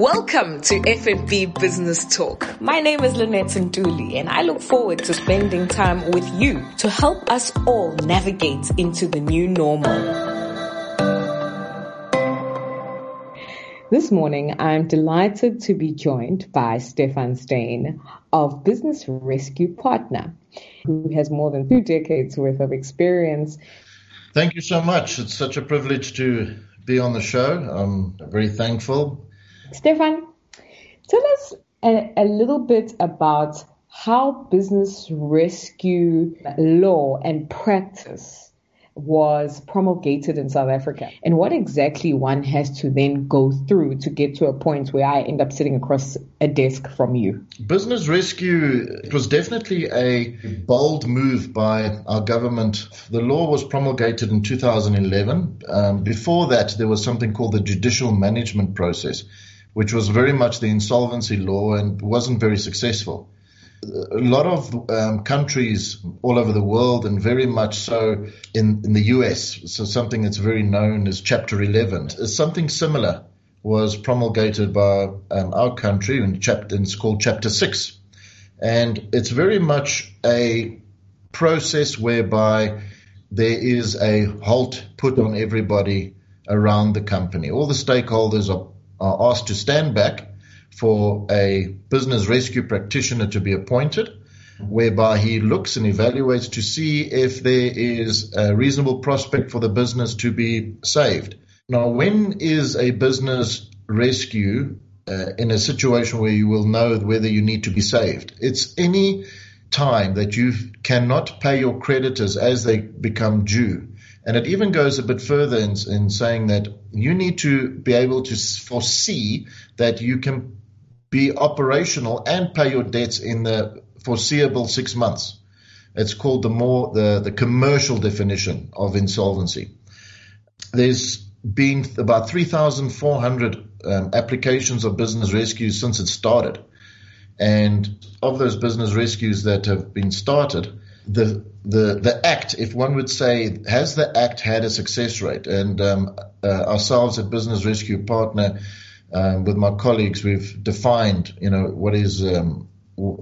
Welcome to FNB Business Talk. My name is Lynette Ntuli and I look forward to spending time with you to help us all navigate into the new normal. This morning, I'm delighted to be joined by Stefan Steyn of Business Rescue Partner, who has more than two decades worth of experience. Thank you so much. It's such a privilege to be on the show. I'm very thankful. Stefan, tell us a, a little bit about how business rescue law and practice was promulgated in South Africa and what exactly one has to then go through to get to a point where I end up sitting across a desk from you. Business rescue it was definitely a bold move by our government. The law was promulgated in 2011. Um, before that, there was something called the judicial management process, which was very much the insolvency law and wasn't very successful a lot of um, countries all over the world, and very much so in, in the US. So something that's very known as Chapter 11. Something similar was promulgated by um, our country, and it's called Chapter 6. And it's very much a process whereby there is a halt put on everybody around the company. All the stakeholders are, are asked to stand back for a business rescue practitioner to be appointed, whereby he looks and evaluates to see if there is a reasonable prospect for the business to be saved. Now, when is a business rescue uh, in a situation where you will know whether you need to be saved? It's any time that you cannot pay your creditors as they become due. And it even goes a bit further in, in saying that you need to be able to foresee that you can be operational and pay your debts in the foreseeable six months. It's called the more the, the commercial definition of insolvency. There's been about 3,400 um, applications of business rescues since it started. And of those business rescues that have been started, the the the act, if one would say, has the act had a success rate? And um, uh, ourselves at Business Rescue Partner um, with my colleagues, we've defined, you know, what is um,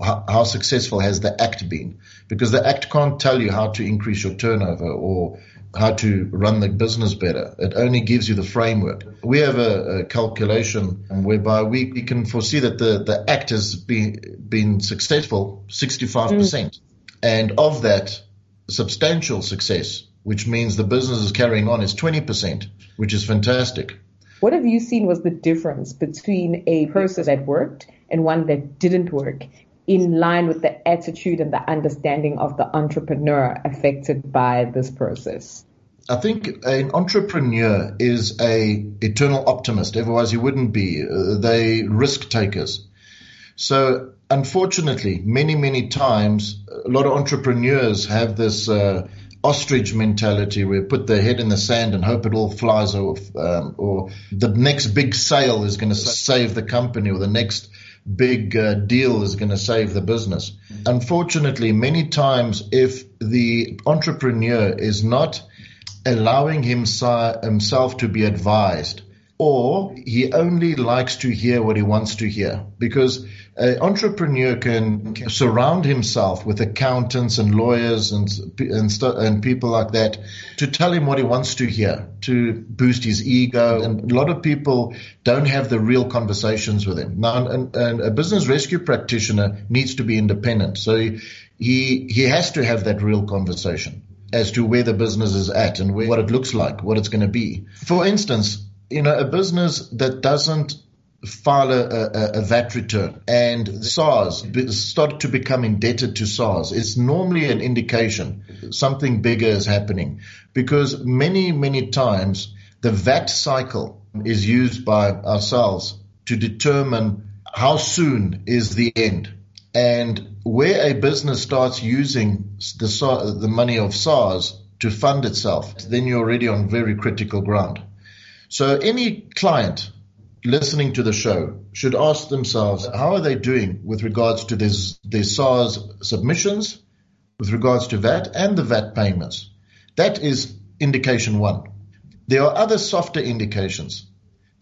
how, how, successful has the act been? Because the act can't tell you how to increase your turnover or how to run the business better. It only gives you the framework. We have a, a calculation whereby we, we, can foresee that the, the act has been been successful 65%. Mm. And of that, substantial success, which means the business is carrying on, is 20%, which is fantastic. What have you seen was the difference between a process that worked and one that didn't work in line with the attitude and the understanding of the entrepreneur affected by this process? I think an entrepreneur is a eternal optimist. Otherwise, he wouldn't be. Uh, they risk takers. So, unfortunately, many many times, a lot of entrepreneurs have this uh, ostrich mentality where put their head in the sand and hope it all flies off, um, or the next big sale is going to save the company, or the next big uh, deal is going to save the business. Unfortunately, many times, if the entrepreneur is not allowing himself to be advised, or he only likes to hear what he wants to hear, because an entrepreneur can, surround himself with accountants and lawyers and and, and people like that to tell him what he wants to hear to boost his ego. And a lot of people don't have the real conversations with him. Now, and, and a business rescue practitioner needs to be independent, so he he has to have that real conversation as to where the business is at and where, what it looks like, what it's going to be. For instance, you know, a business that doesn't file a, a, a, VAT return and SARS started to become indebted to SARS, it's normally an indication something bigger is happening because many, many times the VAT cycle is used by ourselves to determine how soon is the end. And where a business starts using the, the money of SARS to fund itself, then you're already on very critical ground. So any client listening to the show should ask themselves how are they doing with regards to their, their SARS submissions, with regards to VAT and the VAT payments. That is indication one. There are other softer indications.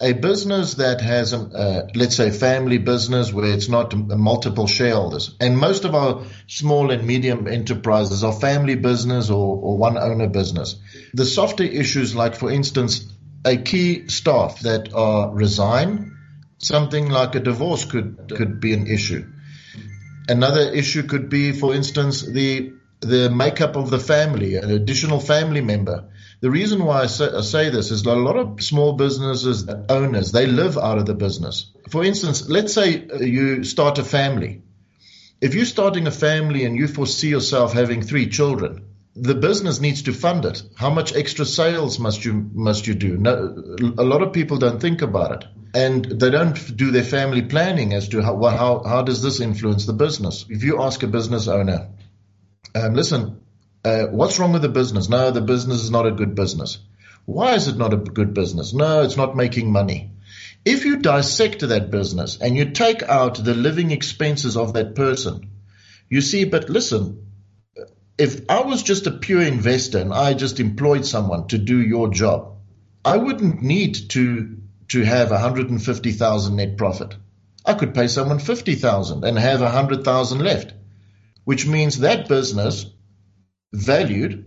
a business that has, a, uh, let's say, family business where it's not multiple shareholders, and most of our small and medium enterprises are family business or, or one owner business. The softer issues, like for instance, a key staff that are resign, something like a divorce could could be an issue. Another issue could be, for instance, the the makeup of the family, an additional family member the reason why I say, I say, this is a lot of small businesses owners, they live out of the business. For instance, let's say you start a family. If you're starting a family and you foresee yourself having three children, the business needs to fund it. How much extra sales must you must you do? No, a lot of people don't think about it, and they don't do their family planning as to how how, how does this influence the business. If you ask a business owner, um, listen, uh, what's wrong with the business? No, the business is not a good business. Why is it not a good business? No, it's not making money. If you dissect that business and you take out the living expenses of that person, you see, but listen, if I was just a pure investor and I just employed someone to do your job, I wouldn't need to to have 150,000 net profit. I could pay someone 50,000 and have 100,000 left, which means that business valued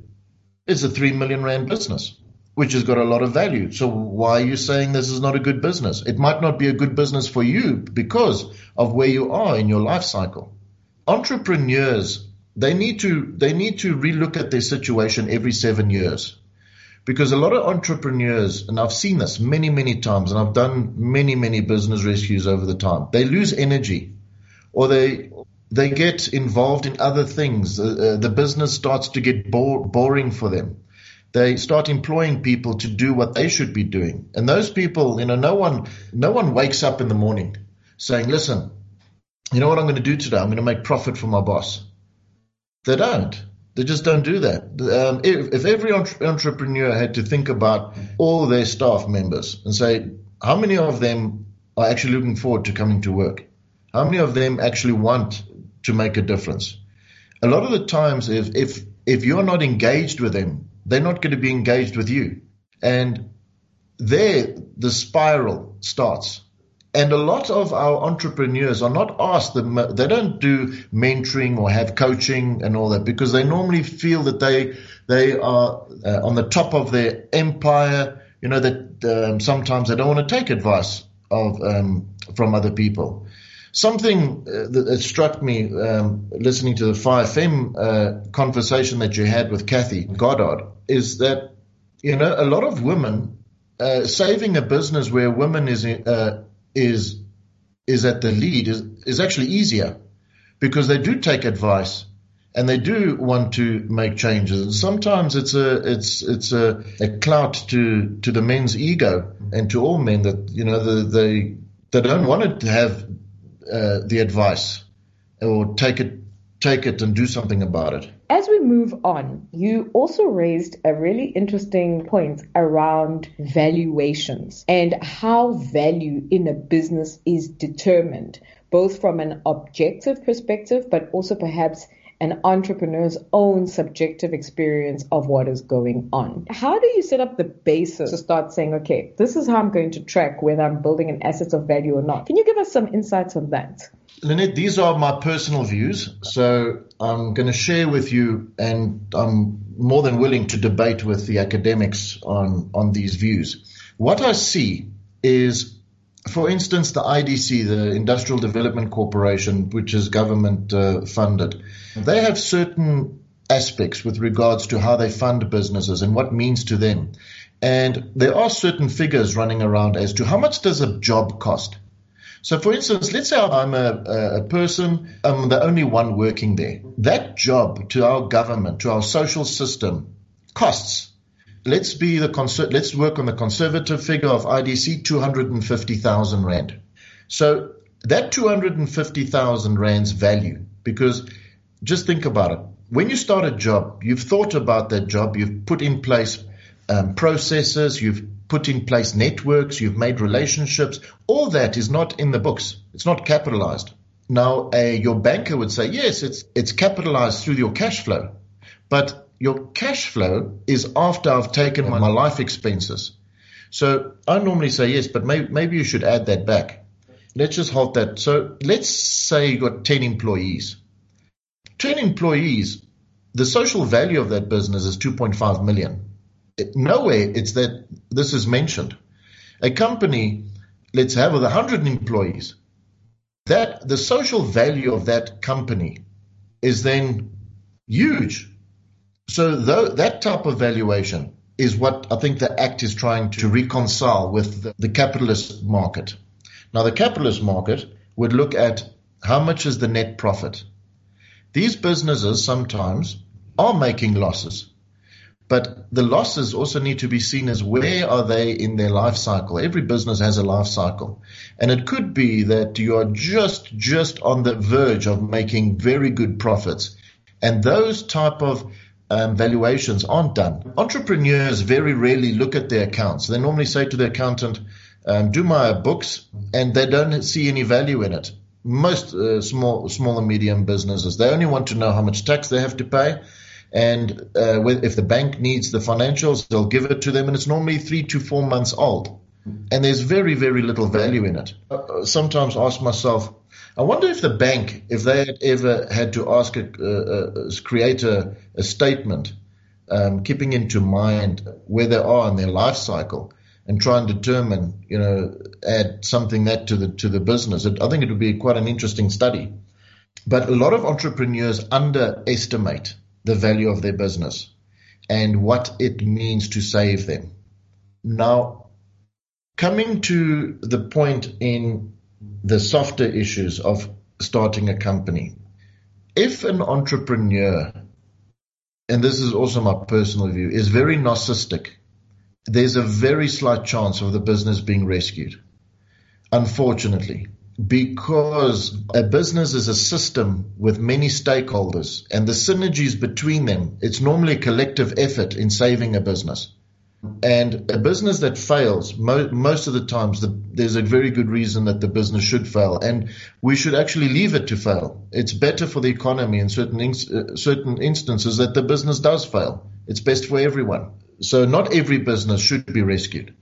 is a 3 million rand business, which has got a lot of value. So why are you saying this is not a good business? It might not be a good business for you because of where you are in your life cycle. Entrepreneurs, they need to, they need to relook at their situation every seven years. Because a lot of entrepreneurs, and I've seen this many, many times, and I've done many, many business rescues over the time, they lose energy or they they get involved in other things. Uh, the business starts to get bo- boring for them. They start employing people to do what they should be doing. And those people, you know, no one, no one wakes up in the morning saying, listen, you know what I'm going to do today? I'm going to make profit for my boss. They don't. They just don't do that. Um, if, if, every entre- entrepreneur had to think about all their staff members and say, how many of them are actually looking forward to coming to work? How many of them actually want to make a difference. A lot of the times, if, if, if you're not engaged with them, they're not going to be engaged with you. And there, the spiral starts. And a lot of our entrepreneurs are not asked, they don't do mentoring or have coaching and all that because they normally feel that they, they are uh, on the top of their empire, you know, that um, sometimes they don't want to take advice of, um, from other people. Something uh, that, struck me um, listening to the 5FM uh, conversation that you had with Kathy Goddard is that, you know, a lot of women uh, saving a business where women is, uh, is, is at the lead is, is actually easier because they do take advice and they do want to make changes. And sometimes it's a it's it's a, a clout to to the men's ego and to all men that you know the, they they don't want to have uh, the advice or take it take it and do something about it. As we move on, you also raised a really interesting point around valuations and how value in a business is determined, both from an objective perspective, but also perhaps an entrepreneur's own subjective experience of what is going on. How do you set up the basis to start saying, okay, this is how I'm going to track whether I'm building an asset of value or not? Can you give us some insights on that? Lynette, these are my personal views. So I'm going to share with you, and I'm more than willing to debate with the academics on, on these views. What I see is for instance, the IDC, the Industrial Development Corporation, which is government uh, funded, they have certain aspects with regards to how they fund businesses and what means to them. And there are certain figures running around as to how much does a job cost. So, for instance, let's say I'm a, a person, I'm the only one working there. That job to our government, to our social system, costs let's be the conser- let's work on the conservative figure of IDC 250,000 rand. So that 250,000 rand's value because just think about it. When you start a job, you've thought about that job, you've put in place um, processes, you've put in place networks, you've made relationships. All that is not in the books. It's not capitalized. Now, your banker would say, yes, it's, it's capitalized through your cash flow, but your cash flow is after I've taken my life expenses. So I normally say yes, but maybe, maybe you should add that back. Let's just halt that. So let's say you got 10 employees. 10 employees, the social value of that business is 2.5 million. Nowhere it's that this is mentioned. A company, let's have with 100 employees, that the social value of that company is then huge. So though, that type of valuation is what I think the Act is trying to reconcile with the, the capitalist market. Now, the capitalist market would look at how much is the net profit. These businesses sometimes are making losses, but the losses also need to be seen as where are they in their life cycle. Every business has a life cycle, and it could be that you are just just on the verge of making very good profits, and those type of um, valuations aren't done. Entrepreneurs very rarely look at their accounts. They normally say to the accountant, um, do my books, and they don't see any value in it. Most uh, small, small and medium businesses, they only want to know how much tax they have to pay, and uh, if the bank needs the financials, they'll give it to them, and it's normally three to four months old, and there's very, very little value in it. Uh, sometimes ask myself, I wonder if the bank, if they had ever had to ask a, uh, uh, create a, a statement, um, keeping into mind where they are in their life cycle, and try and determine, you know, add something that to the to the business. I think it would be quite an interesting study. But a lot of entrepreneurs underestimate the value of their business and what it means to save them. Now, coming to the point in the softer issues of starting a company, if an entrepreneur, and this is also my personal view, is very narcissistic there's a very slight chance of the business being rescued. Unfortunately, because a business is a system with many stakeholders and the synergies between them, it's normally a collective effort in saving a business. And a business that fails, mo- most of the times, the, there's a very good reason that the business should fail, and we should actually leave it to fail. It's better for the economy in certain in- certain instances that the business does fail. It's best for everyone. So not every business should be rescued.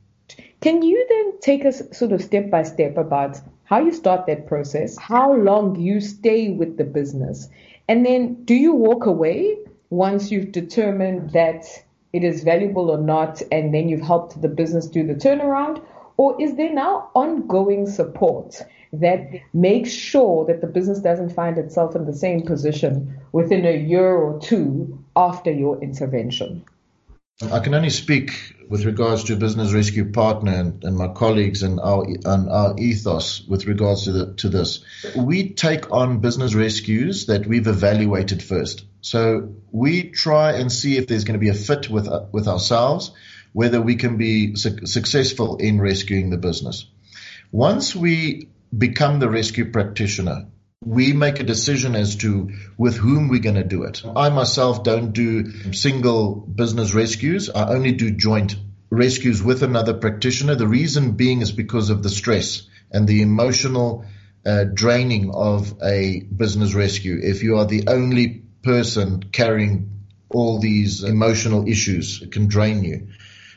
Can you then take us sort of step by step about how you start that process, how long you stay with the business, and then do you walk away once you've determined that it is valuable or not, and then you've helped the business do the turnaround? Or is there now ongoing support that makes sure that the business doesn't find itself in the same position within a year or two after your intervention? I can only speak with regards to Business Rescue Partner and, and my colleagues and our, and our ethos with regards to, the, to this. We take on business rescues that we've evaluated first. So we try and see if there's going to be a fit with, with ourselves, whether we can be su- successful in rescuing the business. Once we become the rescue practitioner, we make a decision as to with whom we're going to do it. I myself don't do single business rescues. I only do joint rescues with another practitioner. The reason being is because of the stress and the emotional uh, draining of a business rescue. If you are the only person carrying all these emotional issues, it can drain you.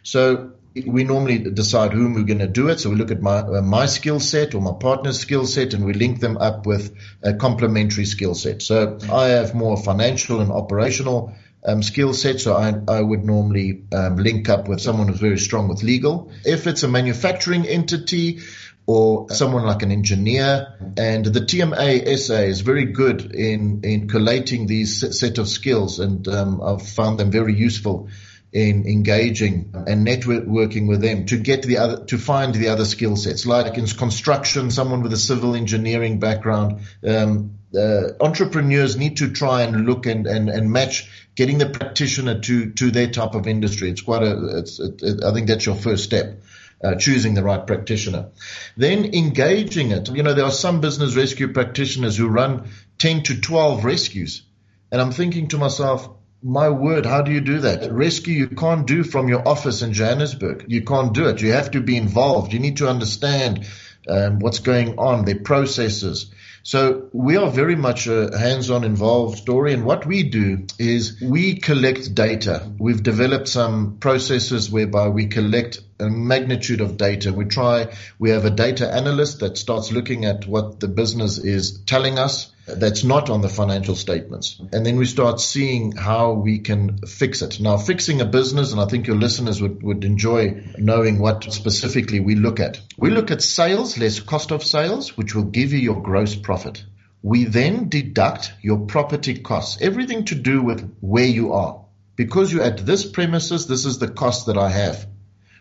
So we normally decide whom we're going to do it. So we look at my uh, my skill set or my partner's skill set, and we link them up with a complementary skill set. So I have more financial and operational um, skill set. So I, I would normally um, link up with someone who's very strong with legal. If it's a manufacturing entity or someone like an engineer, and the TMA SA is very good in in collating these set of skills, and um, I've found them very useful in engaging and networking with them to get the other, to find the other skill sets, like in construction, someone with a civil engineering background. Um, uh, entrepreneurs need to try and look and, and, and match getting the practitioner to, to their type of industry. It's quite a, it's, it, it, I think that's your first step. Uh, choosing the right practitioner. Then engaging it. You know, there are some business rescue practitioners who run 10 to 12 rescues. And I'm thinking to myself, my word, how do you do that? Rescue you can't do from your office in Johannesburg. You can't do it. You have to be involved. You need to understand um, what's going on, their processes. So we are very much a hands-on involved story. And what we do is we collect data. We've developed some processes whereby we collect a magnitude of data. We try, we have a data analyst that starts looking at what the business is telling us that's not on the financial statements. And then we start seeing how we can fix it. Now, fixing a business, and I think your listeners would, would enjoy knowing what specifically we look at. We look at sales less cost of sales, which will give you your gross profit. We then deduct your property costs, everything to do with where you are. Because you're at this premises, this is the cost that I have.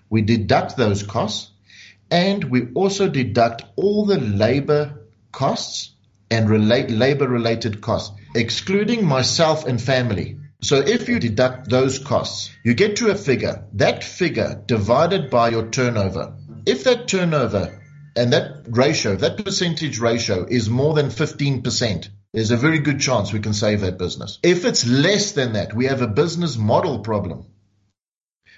We deduct those costs and we also deduct all the labor costs and relate labor related costs, excluding myself and family. So if you deduct those costs, you get to a figure. That figure divided by your turnover. If that turnover and that ratio, that percentage ratio is more than 15%, there's a very good chance we can save that business. If it's less than that, we have a business model problem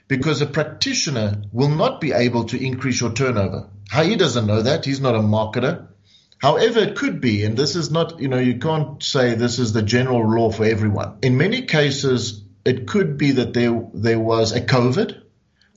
because a practitioner will not be able to increase your turnover. He doesn't know that. He's not a marketer. However, it could be, and this is not, you know, you can't say this is the general law for everyone. In many cases, it could be that there, there was a COVID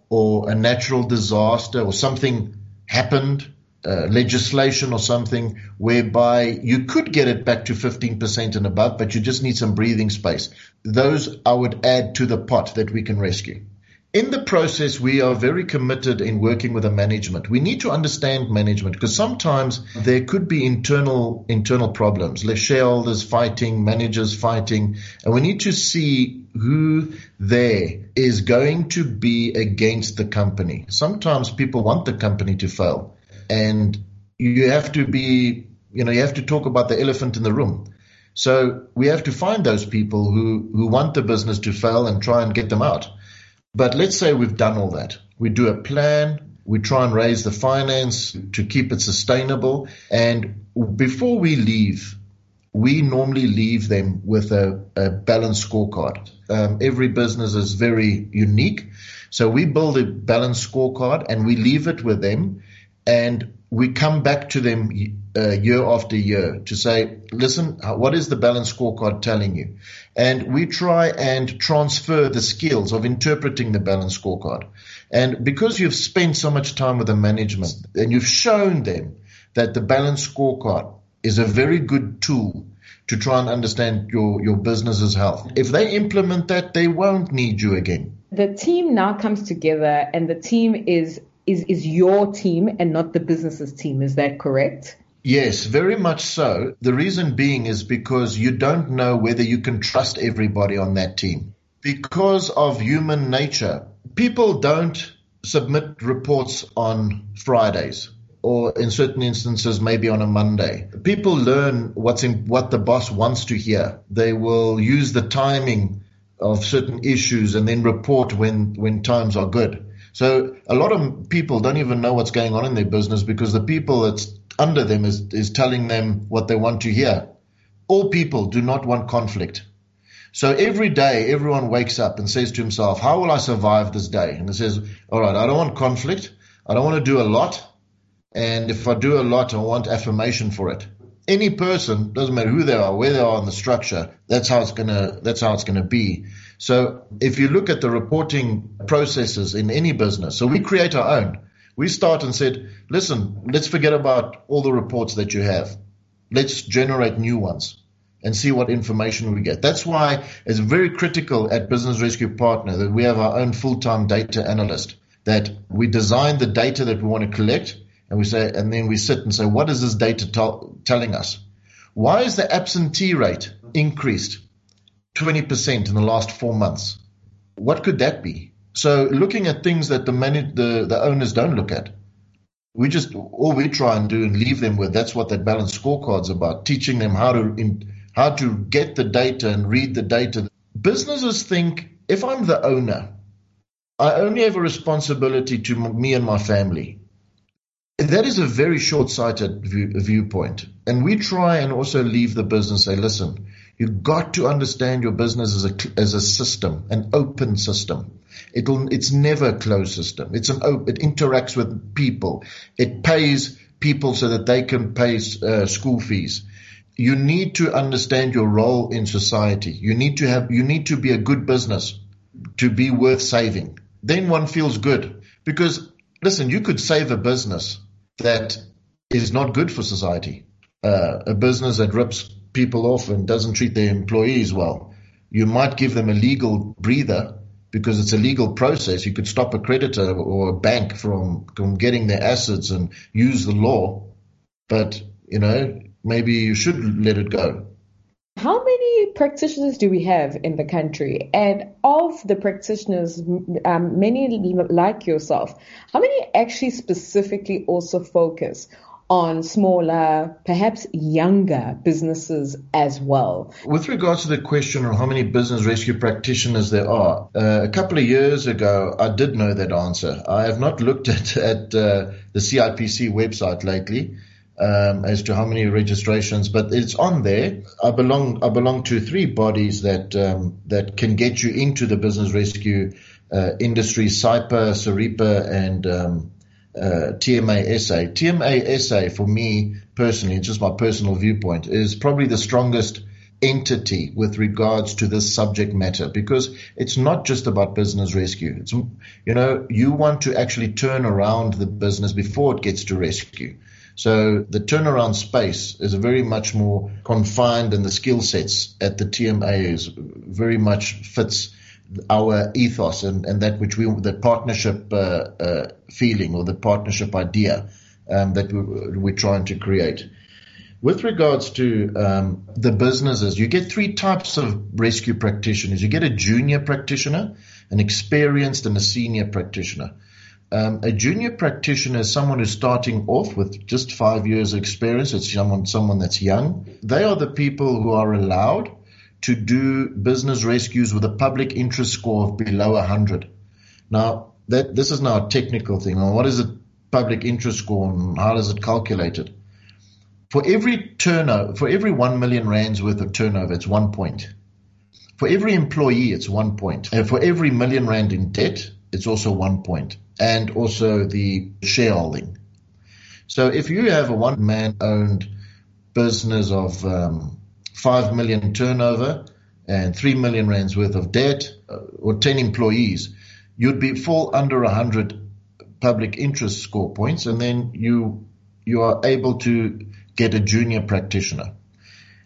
or a natural disaster or something happened, uh, legislation or something whereby you could get it back to 15% and above, but you just need some breathing space. Those I would add to the pot that we can rescue. In the process, we are very committed in working with the management. We need to understand management because sometimes there could be internal internal problems, like shareholders fighting, managers fighting, and we need to see who there is going to be against the company. Sometimes people want the company to fail, and you have to be, you know, you have to talk about the elephant in the room. So we have to find those people who, who want the business to fail and try and get them out. But let's say we've done all that. We do a plan. We try and raise the finance to keep it sustainable. And before we leave, we normally leave them with a, a balanced scorecard. Um, every business is very unique. So we build a balanced scorecard and we leave it with them and we come back to them uh, year after year to say, listen, what is the balance scorecard telling you? And we try and transfer the skills of interpreting the balance scorecard. And because you've spent so much time with the management and you've shown them that the balance scorecard is a very good tool to try and understand your, your business's health. If they implement that, they won't need you again. The team now comes together and the team is is is your team and not the business's team. Is that correct? Yes, very much so. The reason being is because you don't know whether you can trust everybody on that team. Because of human nature, people don't submit reports on Fridays or in certain instances maybe on a Monday. People learn what's in what the boss wants to hear. They will use the timing of certain issues and then report when when times are good. So a lot of people don't even know what's going on in their business because the people that's under them is, is telling them what they want to hear. All people do not want conflict. So every day, everyone wakes up and says to himself, how will I survive this day? And he says, all right, I don't want conflict. I don't want to do a lot. And if I do a lot, I want affirmation for it. Any person, doesn't matter who they are, where they are in the structure, that's how it's gonna, that's how it's gonna be. So if you look at the reporting processes in any business, so we create our own we start and said, listen, let's forget about all the reports that you have. Let's generate new ones and see what information we get. That's why it's very critical at Business Rescue Partner that we have our own full-time data analyst that we design the data that we want to collect and we say, and then we sit and say, what is this data t- telling us? Why is the absentee rate increased 20% in the last four months? What could that be? So looking at things that the manage, the, the owners don't look at. We just all we try and do and leave them with that's what that balanced scorecard's about, teaching them how to in, how to get the data and read the data. Businesses think if I'm the owner, I only have a responsibility to me and my family. That is a very short-sighted view, viewpoint. And we try and also leave the business say, listen, you've got to understand your business as a, as a system, an open system. It'll, it's never a closed system. It's an it interacts with people. It pays people so that they can pay uh, school fees. You need to understand your role in society. You need to have, you need to be a good business to be worth saving. Then one feels good because listen, you could save a business that is not good for society. Uh, a business that rips people off and doesn't treat their employees well. You might give them a legal breather because it's a legal process. You could stop a creditor or a bank from, from getting their assets and use the law. But, you know, maybe you should let it go. How many practitioners do we have in the country? And of the practitioners, um, many like yourself, how many actually specifically also focus on smaller, perhaps younger businesses as well. With regards to the question on how many business rescue practitioners there are, uh, a couple of years ago, I did know that answer. I have not looked at, at uh, the CIPC website lately. Um, as to how many registrations, but it's on there. I belong I belong to three bodies that um, that can get you into the business rescue uh, industry: SAIPA, SARIPA, and um, uh. TMA SA, for me personally, just my personal viewpoint, is probably the strongest entity with regards to this subject matter because it's not just about business rescue. It's, you know, you want to actually turn around the business before it gets to rescue. So the turnaround space is very much more confined and the skill sets at the TMA is very much fits our ethos and, and that which we the partnership uh, uh, feeling or the partnership idea um, that we, we're trying to create. With regards to um, the businesses, you get three types of rescue practitioners. You get a junior practitioner, an experienced, and a senior practitioner. Um, a junior practitioner is someone who's starting off with just five years experience. It's someone someone that's young. They are the people who are allowed to do business rescues with a public interest score of below 100. Now, that this is now a technical thing. Well, what is a public interest score and how does it calculate it? For every turnover, for every 1 million rands worth of turnover, it's one point. For every employee, it's one point. And for every million rand in debt, it's also one point. And also the shareholding. So if you have a one man owned business of um, 5 million turnover and 3 million rands worth of debt uh, or 10 employees, you'd be fall under 100 public interest score points and then you you are able to get a junior practitioner.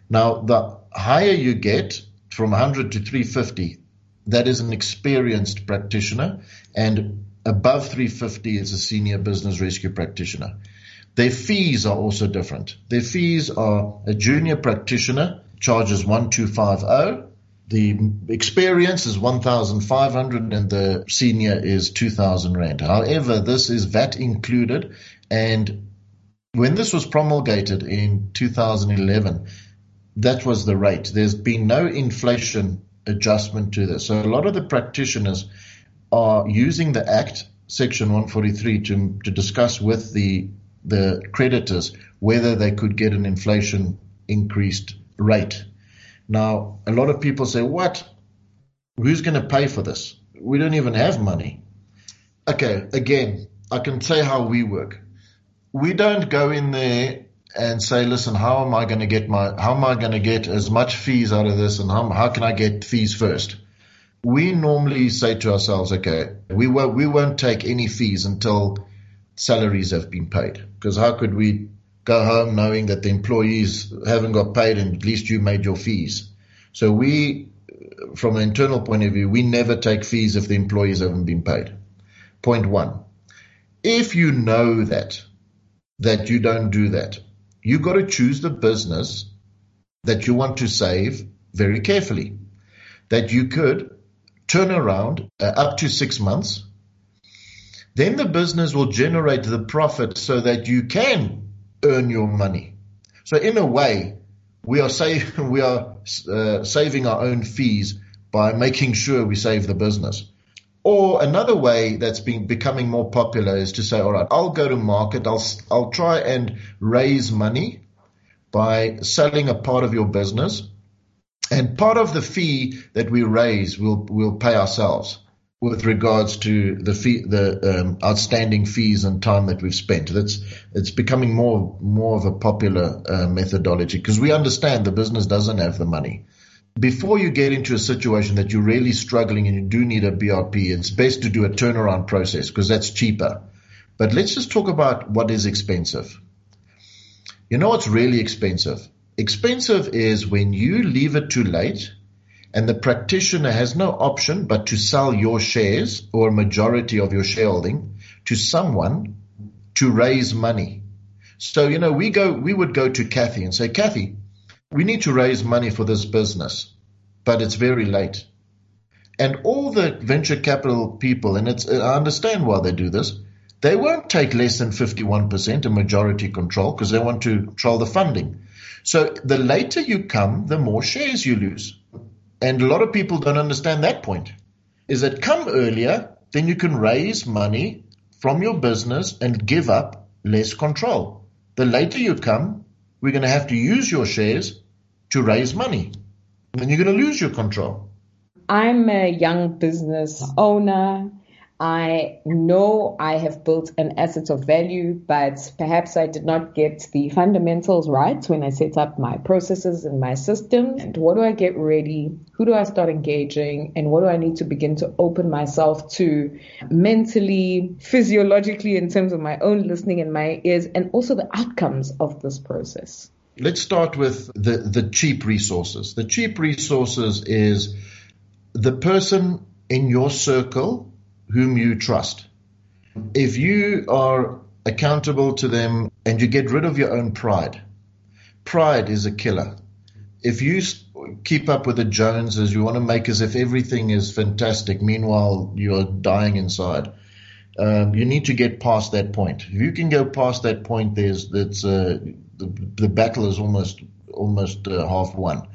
Now, the higher you get from 100 to 350, that is an experienced practitioner and above 350 is a senior business rescue practitioner. Their fees are also different. Their fees are a junior practitioner charges 1250. The experience is 1,500 and the senior is 2,000 rand. However, this is VAT included and when this was promulgated in 2011, that was the rate. There's been no inflation adjustment to this. So a lot of the practitioners are using the Act, Section 143, to, to discuss with the the creditors whether they could get an inflation increased rate. Now, a lot of people say, what? Who's going to pay for this? We don't even have money. Okay, again, I can say how we work. We don't go in there and say, listen, how am I going to get my, how am I going to get as much fees out of this and how, how can I get fees first? We normally say to ourselves, okay, we won't, we won't take any fees until salaries have been paid. Because how could we go home knowing that the employees haven't got paid and at least you made your fees? So we, from an internal point of view, we never take fees if the employees haven't been paid. Point one. If you know that, that you don't do that, you've got to choose the business that you want to save very carefully. That you could turn around uh, up to six months then the business will generate the profit so that you can earn your money. So in a way, we are save, we are uh, saving our own fees by making sure we save the business. Or another way that's been becoming more popular is to say, all right, I'll go to market. I'll, I'll try and raise money by selling a part of your business. And part of the fee that we raise, we'll, we'll pay ourselves with regards to the fee, the um, outstanding fees and time that we've spent. That's it's becoming more more of a popular uh, methodology because we understand the business doesn't have the money. Before you get into a situation that you're really struggling and you do need a BRP, it's best to do a turnaround process because that's cheaper. But let's just talk about what is expensive. You know what's really expensive? Expensive is when you leave it too late and the practitioner has no option but to sell your shares or a majority of your shareholding to someone to raise money. So, you know, we go, we would go to Kathy and say, Kathy, we need to raise money for this business, but it's very late. And all the venture capital people, and it's, I understand why they do this, they won't take less than 51% a majority control because they want to control the funding. So the later you come, the more shares you lose. And a lot of people don't understand that point. Is that come earlier, then you can raise money from your business and give up less control. The later you come, we're going to have to use your shares to raise money. And then you're going to lose your control. I'm a young business owner. I know I have built an asset of value, but perhaps I did not get the fundamentals right when I set up my processes and my systems. And what do I get ready? Who do I start engaging? And what do I need to begin to open myself to mentally, physiologically, in terms of my own listening and my ears, and also the outcomes of this process? Let's start with the, the cheap resources. The cheap resources is the person in your circle whom you trust. If you are accountable to them and you get rid of your own pride, pride is a killer. If you keep up with the Joneses, you want to make as if everything is fantastic. Meanwhile, you're dying inside. Um, you need to get past that point. If you can go past that point, there's that's uh, the, the battle is almost almost uh, half won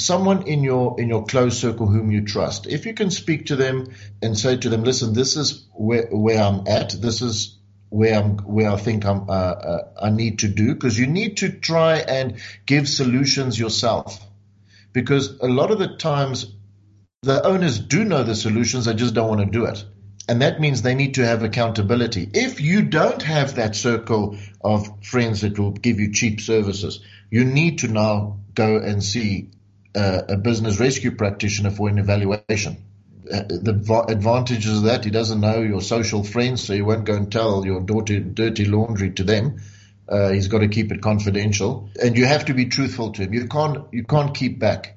someone in your in your close circle whom you trust. If you can speak to them and say to them, "Listen, this is where where I'm at. This is where I'm where I think I'm uh, uh, I need to do," because you need to try and give solutions yourself. Because a lot of the times, the owners do know the solutions, they just don't want to do it. And that means they need to have accountability. If you don't have that circle of friends that will give you cheap services, you need to now go and see uh, a business rescue practitioner for an evaluation. Uh, the advantages of that, he doesn't know your social friends, so you won't go and tell your dirty, dirty laundry to them. Uh, he's got to keep it confidential, and you have to be truthful to him. You can't you can't keep back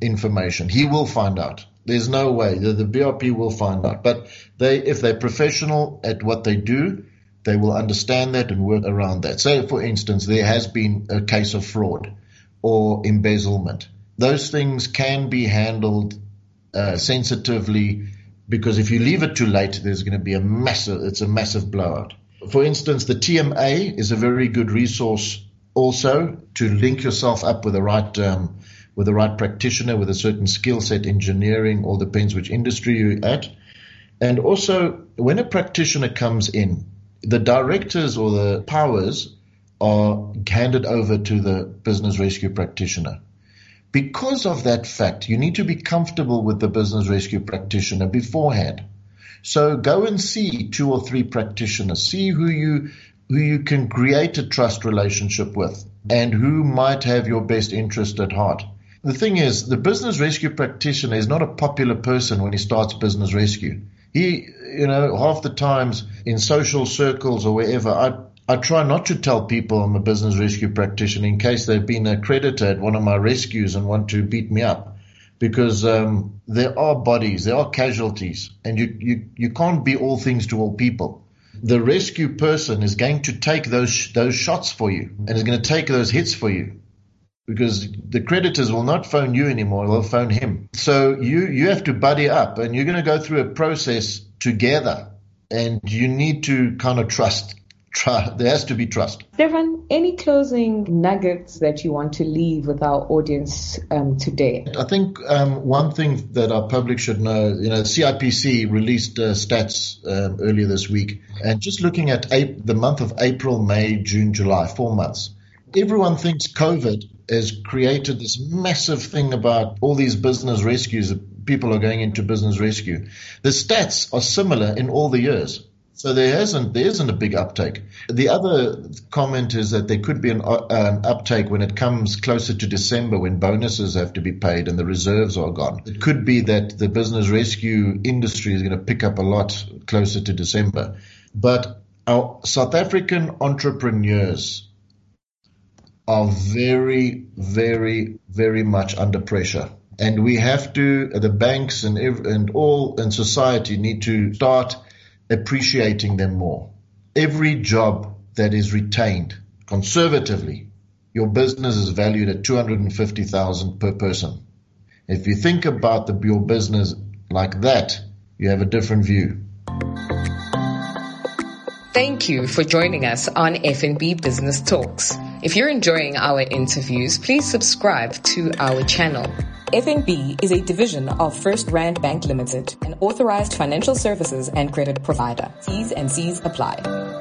information. He will find out. There's no way the, the BRP will find out. But they, if they're professional at what they do, they will understand that and work around that. Say, for instance, there has been a case of fraud or embezzlement those things can be handled uh, sensitively because if you leave it too late, there's going to be a massive, it's a massive blowout. For instance, the TMA is a very good resource also to link yourself up with the right, um, with the right practitioner with a certain skill set, engineering, all depends which industry you're at. And also, when a practitioner comes in, the directors or the powers are handed over to the business rescue practitioner. Because of that fact, you need to be comfortable with the business rescue practitioner beforehand. So go and see two or three practitioners, see who you who you can create a trust relationship with and who might have your best interest at heart. The thing is, the business rescue practitioner is not a popular person when he starts business rescue. He, you know, half the times in social circles or wherever, I I try not to tell people I'm a business rescue practitioner in case they've been a creditor at one of my rescues and want to beat me up. Because um, there are bodies, there are casualties, and you, you, you can't be all things to all people. The rescue person is going to take those those shots for you and is going to take those hits for you because the creditors will not phone you anymore; they'll phone him. So you you have to buddy up, and you're going to go through a process together, and you need to kind of trust there has to be trust. Stefan, any closing nuggets that you want to leave with our audience um, today? I think um, one thing that our public should know, you know, CIPC released uh, stats um, earlier this week, and just looking at the month of April, May, June, July, four months. Everyone thinks COVID has created this massive thing about all these business rescues. People are going into business rescue. The stats are similar in all the years. So there hasn't there isn't a big uptake. The other comment is that there could be an, uh, an, uptake when it comes closer to December when bonuses have to be paid and the reserves are gone. It could be that the business rescue industry is going to pick up a lot closer to December. But our South African entrepreneurs are very, very, very much under pressure. And we have to, the banks and, and all in society need to start appreciating them more. Every job that is retained conservatively, your business is valued at 250,000 per person. If you think about the, your business like that, you have a different view. Thank you for joining us on FNB Business Talks. If you're enjoying our interviews, please subscribe to our channel. FNB is a division of FirstRand Bank Limited, an authorized financial services and credit provider. T's and C's apply.